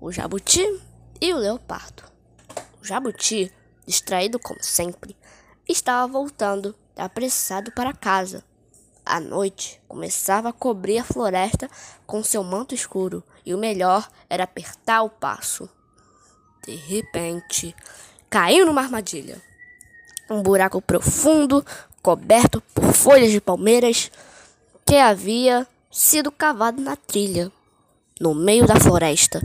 o jabuti e o leopardo. O jabuti, distraído como sempre, estava voltando apressado para casa. A noite começava a cobrir a floresta com seu manto escuro e o melhor era apertar o passo. De repente, caiu numa armadilha. Um buraco profundo, coberto por folhas de palmeiras, que havia sido cavado na trilha, no meio da floresta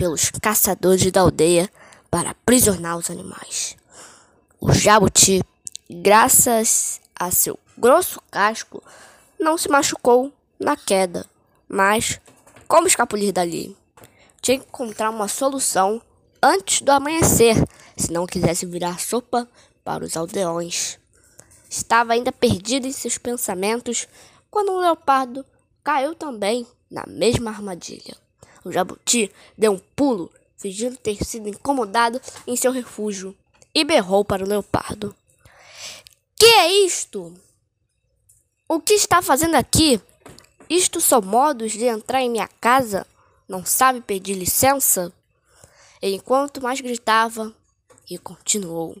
pelos caçadores da aldeia para aprisionar os animais. O jabuti, graças a seu grosso casco, não se machucou na queda, mas como escapulir dali? Tinha que encontrar uma solução antes do amanhecer, se não quisesse virar sopa para os aldeões. Estava ainda perdido em seus pensamentos quando um leopardo caiu também na mesma armadilha. O jabuti deu um pulo, fingindo ter sido incomodado em seu refúgio, e berrou para o leopardo: Que é isto? O que está fazendo aqui? Isto são modos de entrar em minha casa? Não sabe pedir licença? Enquanto mais gritava, e continuou: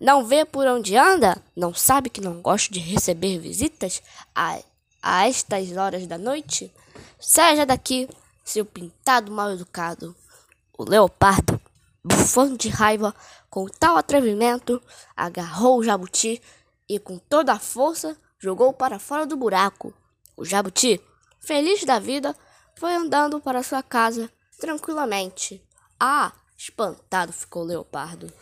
Não vê por onde anda? Não sabe que não gosto de receber visitas a, a estas horas da noite? Seja daqui, seu pintado mal educado. O leopardo, bufando de raiva com tal atrevimento, agarrou o jabuti e com toda a força jogou para fora do buraco. O jabuti, feliz da vida, foi andando para sua casa tranquilamente. Ah, espantado ficou o leopardo.